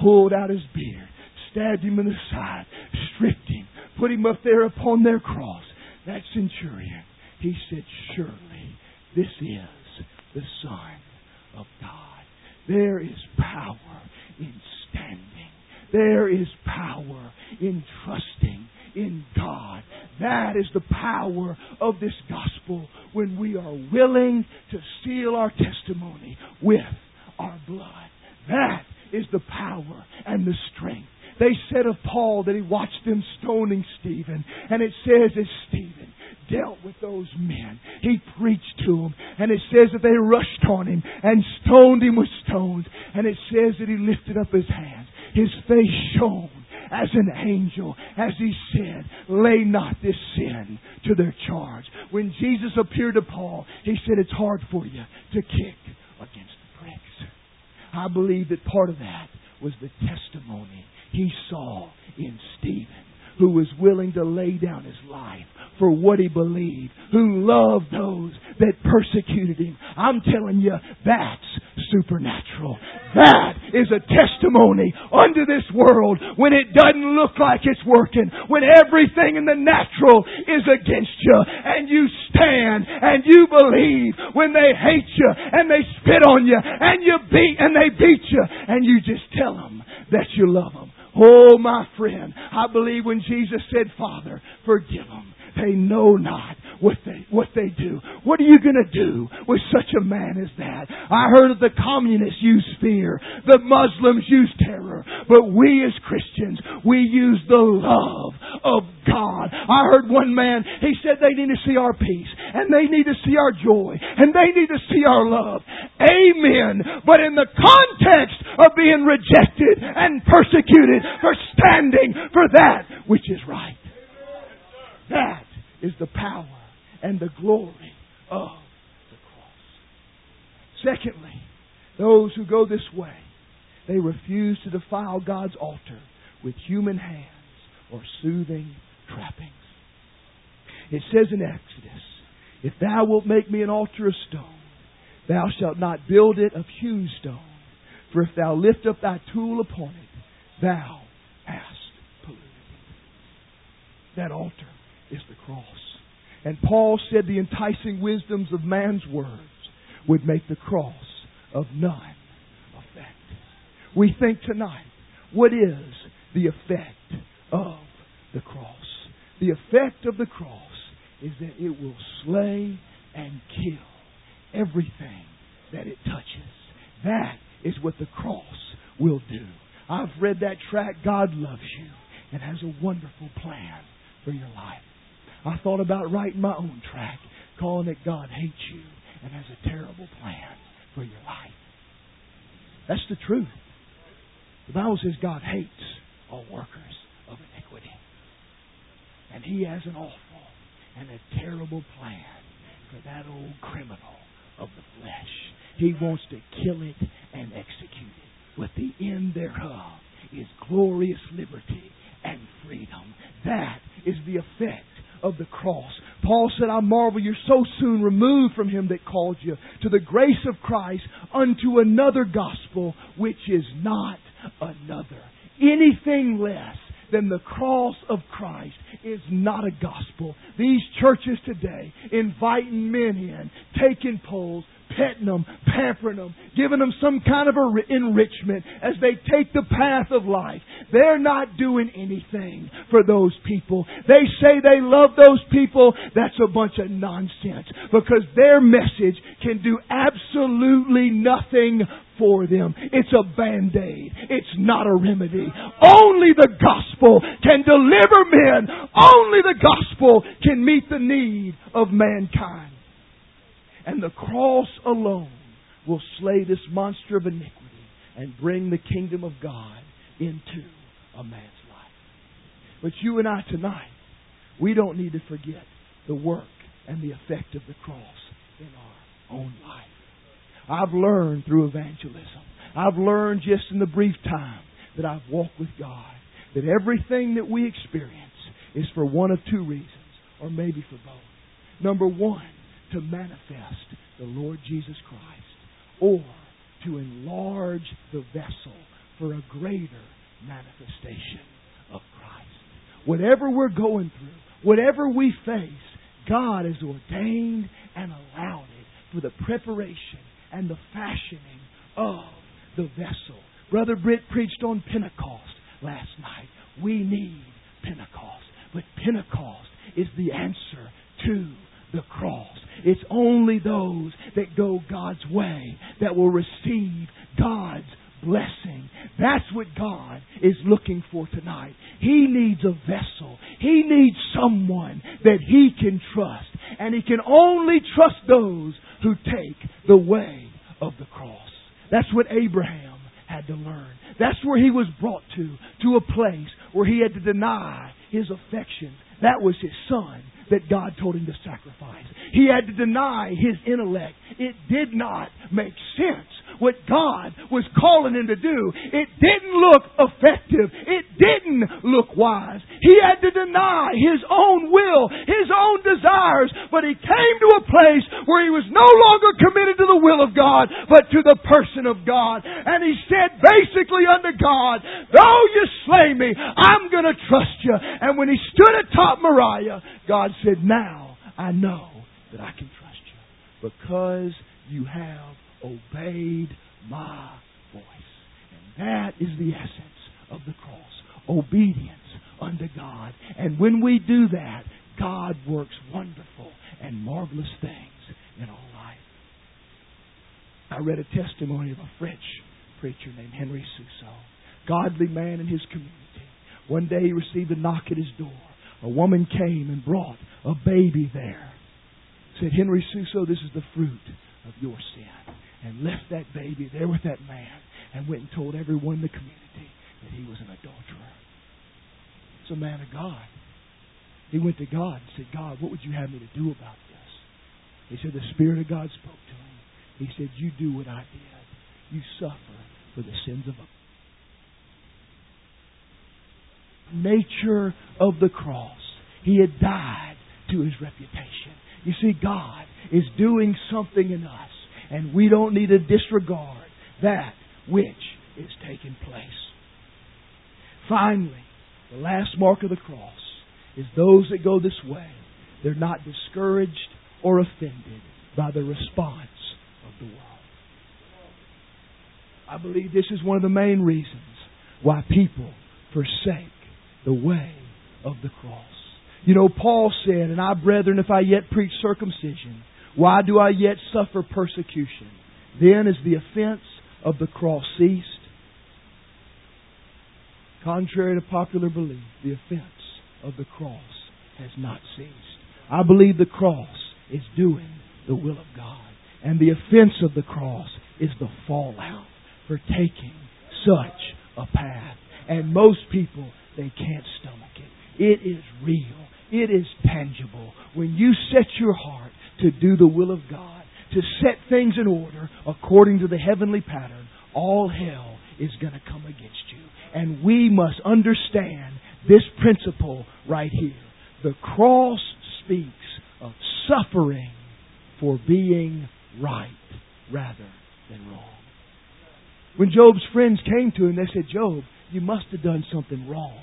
Pulled out his beard, stabbed him in the side, stripped him, put him up there upon their cross. That centurion, he said, Surely this is the Son of God. There is power in standing. There is power in trusting in God. That is the power of this gospel when we are willing to seal our testimony with our blood. That is the power and the strength. They said of Paul that he watched them stoning Stephen, and it says that Stephen dealt with those men, he preached to them, and it says that they rushed on him and stoned him with stones, and it says that he lifted up his hands. His face shone as an angel as he said, Lay not this sin to their charge. When Jesus appeared to Paul, he said, It's hard for you to kick against the pricks. I believe that part of that was the testimony he saw in Stephen, who was willing to lay down his life for what he believed, who loved those that persecuted him. I'm telling you, that's supernatural. That is a testimony unto this world when it doesn't look like it's working, when everything in the natural is against you, and you stand and you believe when they hate you and they spit on you and you beat and they beat you and you just tell them that you love them. Oh, my friend, I believe when Jesus said, Father, forgive them. They know not what they, what they do. What are you going to do with such a man as that? I heard of the communists use fear. The Muslims use terror. But we as Christians, we use the love of God. I heard one man, he said they need to see our peace and they need to see our joy and they need to see our love. Amen. But in the context of being rejected and persecuted for standing for that which is right. That is the power and the glory of the cross. Secondly, those who go this way, they refuse to defile God's altar with human hands or soothing trappings. It says in Exodus, If thou wilt make me an altar of stone, thou shalt not build it of hewn stone. For if thou lift up thy tool upon it, thou hast polluted it. That altar is the cross. And Paul said the enticing wisdoms of man's words would make the cross of none effect. We think tonight, what is the effect of the cross? The effect of the cross is that it will slay and kill everything that it touches. That is what the cross will do. I've read that track, God Loves You, and has a wonderful plan for your life. I thought about writing my own track, calling it God Hates You and has a terrible plan for your life. That's the truth. The Bible says God hates all workers of iniquity. And He has an awful and a terrible plan for that old criminal of the flesh. He wants to kill it and execute it. With the end thereof is glorious liberty and freedom. That is the effect of the cross. Paul said, I marvel you're so soon removed from him that called you to the grace of Christ unto another gospel, which is not another. Anything less than the cross of Christ is not a gospel. These churches today inviting men in, taking polls, petting them, pampering them, giving them some kind of enrichment as they take the path of life. They're not doing anything for those people. They say they love those people. That's a bunch of nonsense because their message can do absolutely nothing for them. It's a band-aid. It's not a remedy. Only the gospel can deliver men. Only the gospel can meet the need of mankind. And the cross alone will slay this monster of iniquity and bring the kingdom of God into a man's life. But you and I tonight, we don't need to forget the work and the effect of the cross in our own life. I've learned through evangelism. I've learned just in the brief time that I've walked with God that everything that we experience is for one of two reasons, or maybe for both. Number one, to manifest the Lord Jesus Christ, or to enlarge the vessel for a greater manifestation of Christ. Whatever we're going through, whatever we face, God has ordained and allowed it for the preparation and the fashioning of the vessel. Brother Britt preached on Pentecost last night. We need Pentecost. But Pentecost is the answer to the cross. It's only those that go God's way that will receive God's blessing. That's what God is looking for tonight. He needs a vessel. He needs someone that he can trust. And he can only trust those who take the way of the cross. That's what Abraham had to learn. That's where he was brought to, to a place where he had to deny his affection. That was his son that God told him to sacrifice. He had to deny his intellect. It did not make sense what God was calling him to do. It didn't look effective. It didn't look wise. He had to deny his own will, his own desires, but he came to a place where he was no longer committed to the will of God, but to the person of God. And he said basically unto God, though you slay me, I'm going to trust you. And when he stood atop Moriah, God said, now I know that I can trust you because you have obeyed my voice. And that is the essence of the cross. Obedience unto God. And when we do that, God works wonderful and marvelous things in our life. I read a testimony of a French preacher named Henry Suso, godly man in his community. One day he received a knock at his door. A woman came and brought a baby there. Said, Henry Suso, this is the fruit of your sin and left that baby there with that man and went and told everyone in the community that he was an adulterer. It's a man of God. He went to God and said, God, what would you have me to do about this? He said, the Spirit of God spoke to him. He said, You do what I did. You suffer for the sins of others. nature of the cross. He had died to his reputation. You see, God is doing something in us and we don't need to disregard that which is taking place. Finally, the last mark of the cross is those that go this way. They're not discouraged or offended by the response of the world. I believe this is one of the main reasons why people forsake the way of the cross. You know, Paul said, And I, brethren, if I yet preach circumcision, why do I yet suffer persecution? Then is the offense of the cross ceased. Contrary to popular belief, the offense of the cross has not ceased. I believe the cross is doing the will of God. And the offense of the cross is the fallout for taking such a path. And most people, they can't stomach it. It is real. It is tangible. When you set your heart to do the will of God, to set things in order according to the heavenly pattern, all hell is going to come against you. And we must understand this principle right here. The cross speaks of suffering for being right rather than wrong. When Job's friends came to him, they said, Job, you must have done something wrong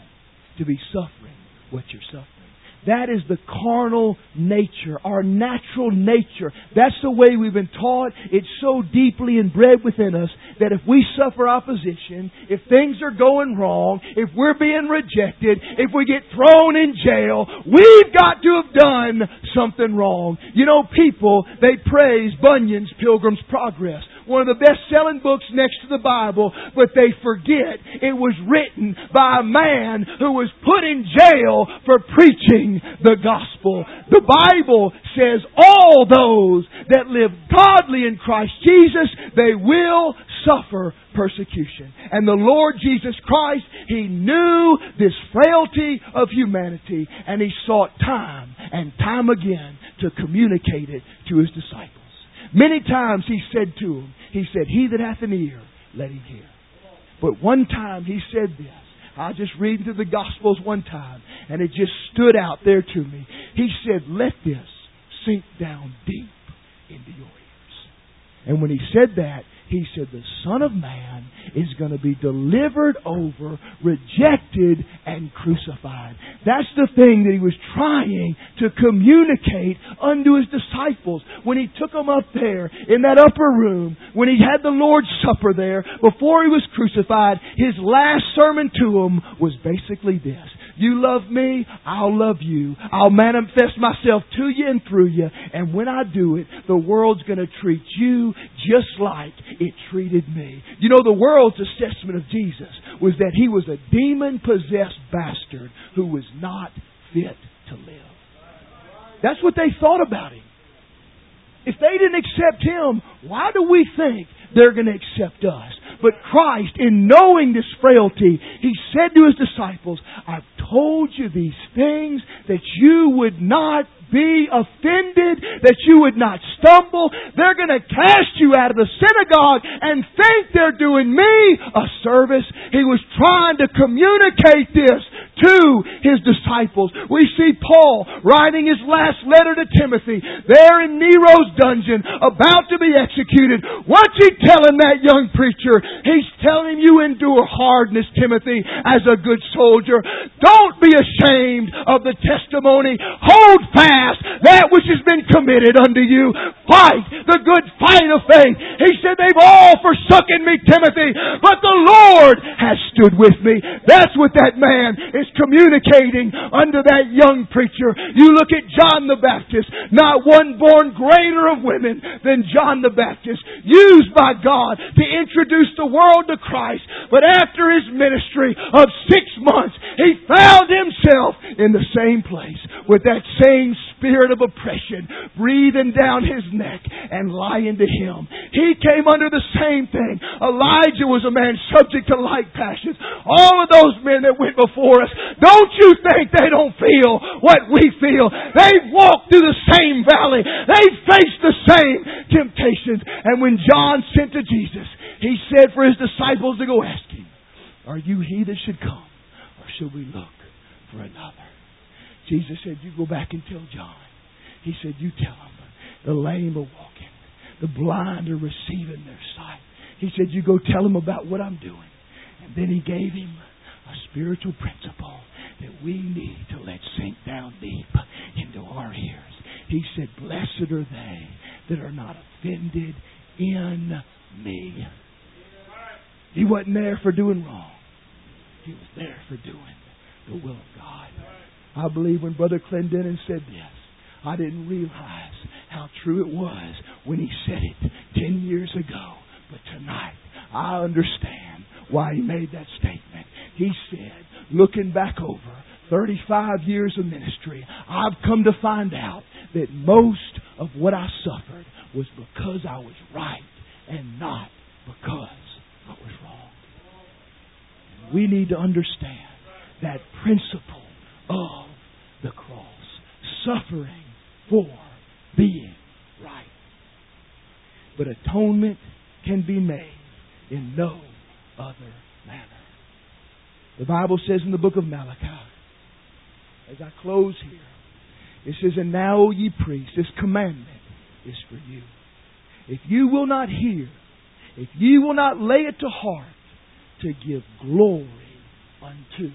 to be suffering what you're suffering. That is the carnal nature, our natural nature. That's the way we've been taught. It's so deeply inbred within us that if we suffer opposition, if things are going wrong, if we're being rejected, if we get thrown in jail, we've got to have done something wrong. You know, people, they praise Bunyan's Pilgrim's Progress. One of the best selling books next to the Bible, but they forget it was written by a man who was put in jail for preaching the gospel. The Bible says all those that live godly in Christ Jesus, they will suffer persecution. And the Lord Jesus Christ, He knew this frailty of humanity and He sought time and time again to communicate it to His disciples. Many times He said to him, He said, He that hath an ear, let him hear. But one time He said this. I just read through the Gospels one time, and it just stood out there to me. He said, Let this sink down deep into your ears. And when he said that, he said, The Son of Man is going to be delivered over, rejected, and crucified. That's the thing that he was trying to communicate unto his disciples when he took them up there in that upper room, when he had the Lord's Supper there, before he was crucified. His last sermon to them was basically this you love me, I'll love you. I'll manifest myself to you and through you. And when I do it, the world's going to treat you just like it treated me. You know, the world's assessment of Jesus was that he was a demon possessed bastard who was not fit to live. That's what they thought about him. If they didn't accept him, why do we think they're going to accept us? But Christ, in knowing this frailty, He said to His disciples, I've told you these things that you would not be offended, that you would not stumble. They're going to cast you out of the synagogue and think they're doing me a service. He was trying to communicate this to his disciples. We see Paul writing his last letter to Timothy there in Nero's dungeon about to be executed. What's he telling that young preacher? He's telling you endure hardness, Timothy, as a good soldier. Don't be ashamed of the testimony. Hold fast that which has been committed unto you. Fight the good fight of faith. He said, they've all forsaken me, Timothy, but the Lord has stood with me. That's what that man is communicating under that young preacher. You look at John the Baptist, not one born greater of women than John the Baptist, used by God to introduce the world to Christ. But after his ministry of six months, he found himself in the same place with that same spirit of oppression breathing down his neck and lying to him. He came under the same thing. Elijah was a man subject to like passions. All of those men that went before us, don't you think they don't feel what we feel? They've walked through the same valley. They've faced the same temptations. And when John sent to Jesus, he said for his disciples to go ask him, Are you he that should come? Or should we look for another? Jesus said, You go back and tell John. He said, You tell him. The lame are walking. The blind are receiving their sight. He said, You go tell him about what I'm doing. And then he gave him a spiritual principle that we need to let sink down deep into our ears. He said, Blessed are they that are not offended in me. He wasn't there for doing wrong. He was there for doing the will of God. I believe when Brother Clendenin said this, I didn't realize how true it was when he said it ten years ago. But tonight, I understand why he made that statement. He said, looking back over 35 years of ministry, I've come to find out that most of what I suffered was because I was right and not because I was wrong. We need to understand that principle of the cross. Suffering for being right. But atonement can be made in no other manner. The Bible says in the book of Malachi, as I close here, it says, And now, ye priests, this commandment is for you. If you will not hear, if you will not lay it to heart, to give glory unto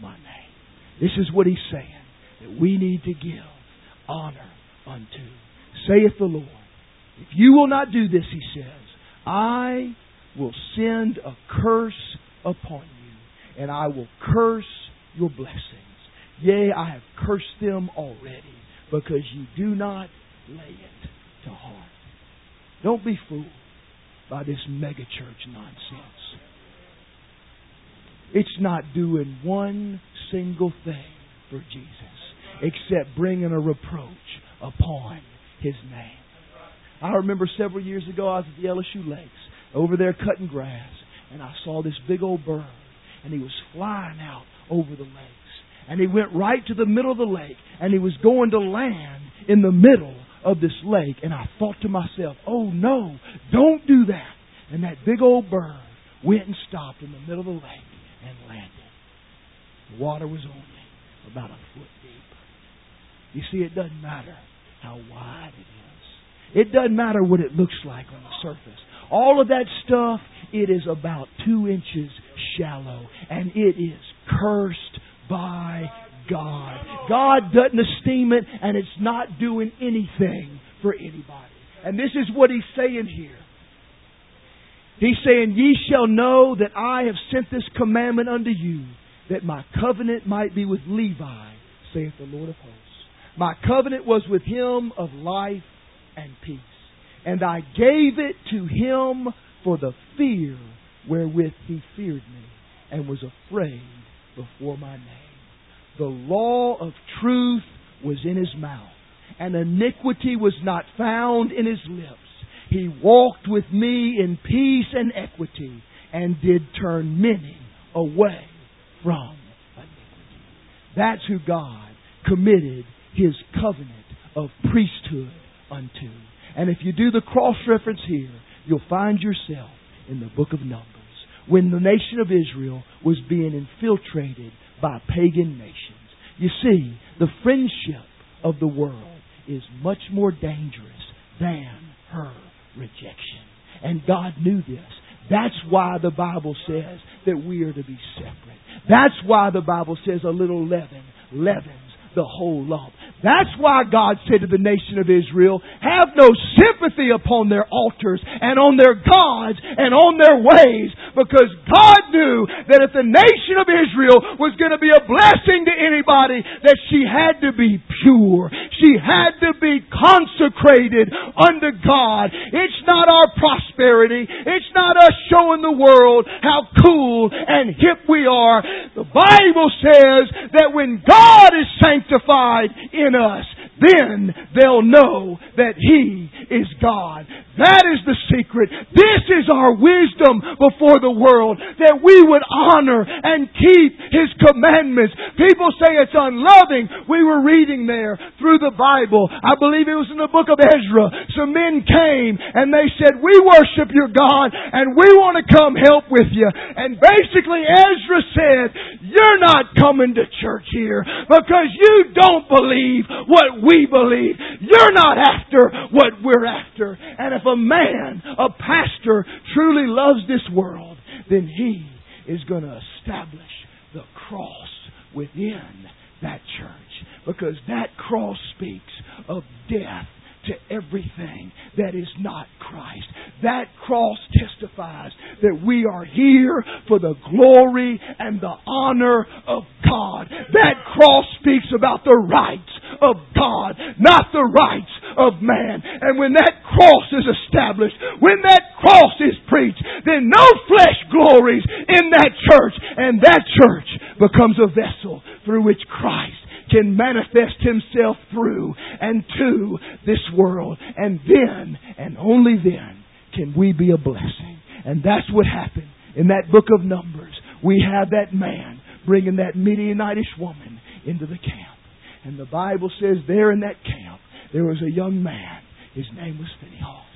my name. This is what he's saying that we need to give honor unto. Saith the Lord. If you will not do this, he says, I will send a curse upon you, and I will curse your blessings. Yea, I have cursed them already, because you do not lay it to heart. Don't be fooled. by this megachurch nonsense. It's not doing one single thing for Jesus except bringing a reproach upon his name. I remember several years ago I was at the LSU Lakes over there cutting grass and I saw this big old bird and he was flying out over the lakes and he went right to the middle of the lake and he was going to land in the middle of this lake and I thought to myself, "Oh no, don't do that." And that big old bird went and stopped in the middle of the lake and landed. The water was only about a foot deep. You see, it doesn't matter how wide it is. It doesn't matter what it looks like on the surface. All of that stuff, it is about two inches shallow, and it is cursed by God. God doesn't esteem it, and it's not doing anything for anybody. And this is what he's saying here. He's saying, Ye shall know that I have sent this commandment unto you, that my covenant might be with Levi, saith the Lord of hosts. My covenant was with him of life and peace. And I gave it to him for the fear wherewith he feared me, and was afraid before my name. The law of truth was in his mouth, and iniquity was not found in his lips. He walked with me in peace and equity, and did turn many away from iniquity. That's who God committed his covenant of priesthood unto. And if you do the cross reference here, you'll find yourself in the book of Numbers when the nation of Israel was being infiltrated by pagan nations. You see, the friendship of the world is much more dangerous than her rejection. And God knew this. That's why the Bible says that we are to be separate. That's why the Bible says a little leaven leavens the whole lump. That's why God said to the nation of Israel, have no sympathy upon their altars and on their gods and on their ways, because God knew that if the nation of Israel was going to be a blessing to anybody, that she had to be pure. She had to be consecrated unto God. It's not our prosperity. It's not us showing the world how cool and hip we are. The Bible says that when God is sanctified in in us, then they'll know that He is God. That is the secret. This is our wisdom before the world, that we would honor and keep His commandments. People say it's unloving. We were reading there through the Bible. I believe it was in the book of Ezra. Some men came and they said, we worship your God and we want to come help with you. And basically Ezra said, you're not coming to church here because you don't believe what we believe. You're not after what we're after. And if a man, a pastor, truly loves this world, then he is going to establish the cross within that church. Because that cross speaks of death to everything that is not Christ. That cross testifies that we are here for the glory and the honor of God. That cross speaks about the rights of God, not the rights of man. And when that cross is established, when that cross is preached, then no flesh glories in that church, and that church becomes a vessel through which Christ can manifest himself through and to this world. And then, and only then, can we be a blessing. And that's what happened in that book of Numbers. We have that man bringing that Midianitish woman into the camp. And the Bible says there in that camp, there was a young man. His name was Phinehas.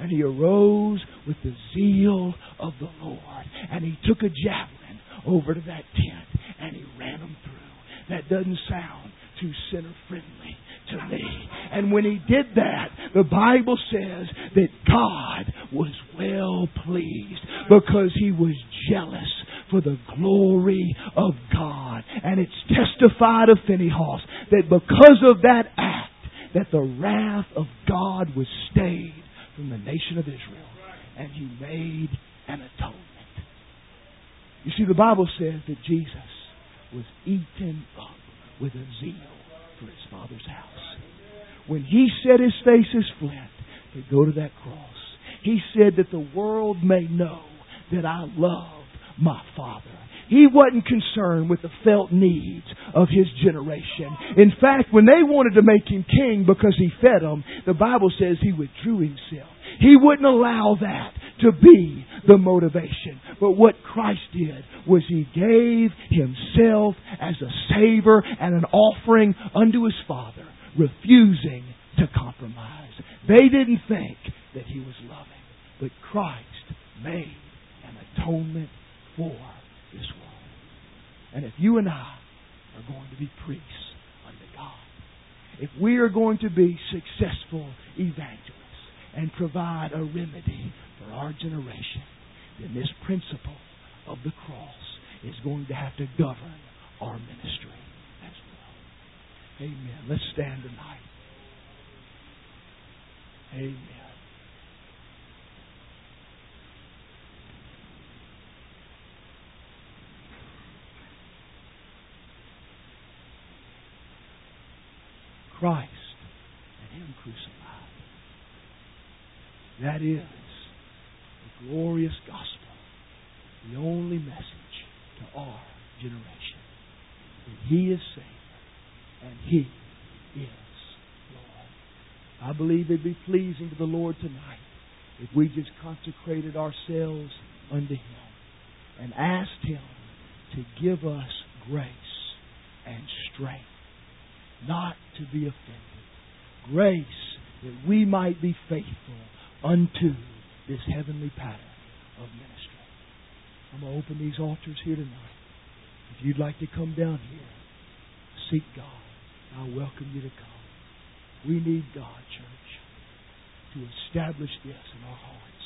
And he arose with the zeal of the Lord. And he took a javelin over to that tent and he ran them through. That doesn't sound too sinner friendly to me. And when he did that, the Bible says that God was well pleased because he was jealous for the glory of God. And it's testified of Phinehas that because of that act, that the wrath of God was stayed from the nation of Israel. And he made an atonement. You see, the Bible says that Jesus was eaten up with a zeal for his Father's house. When he set his face as flint to go to that cross, He said that the world may know that I love my Father. He wasn't concerned with the felt needs of his generation. In fact, when they wanted to make him king because he fed them, the Bible says he withdrew himself. He wouldn't allow that to be the motivation. But what Christ did was he gave himself as a savor and an offering unto his Father, refusing to compromise. They didn't think that he was loving, but Christ made an atonement. And if you and I are going to be priests unto God, if we are going to be successful evangelists and provide a remedy for our generation, then this principle of the cross is going to have to govern our ministry as well. Amen. Let's stand tonight. Amen. Christ and Him crucified. That is the glorious gospel, the only message to our generation. That He is Savior and He is Lord. I believe it'd be pleasing to the Lord tonight if we just consecrated ourselves unto Him and asked Him to give us grace and strength not to be offended. Grace that we might be faithful unto this heavenly pattern of ministry. I'm going to open these altars here tonight. If you'd like to come down here, seek God. I welcome you to come. We need God, church, to establish this in our hearts.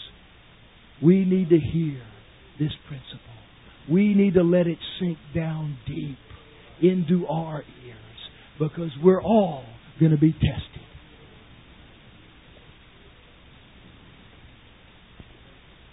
We need to hear this principle. We need to let it sink down deep into our ears because we're all going to be tested.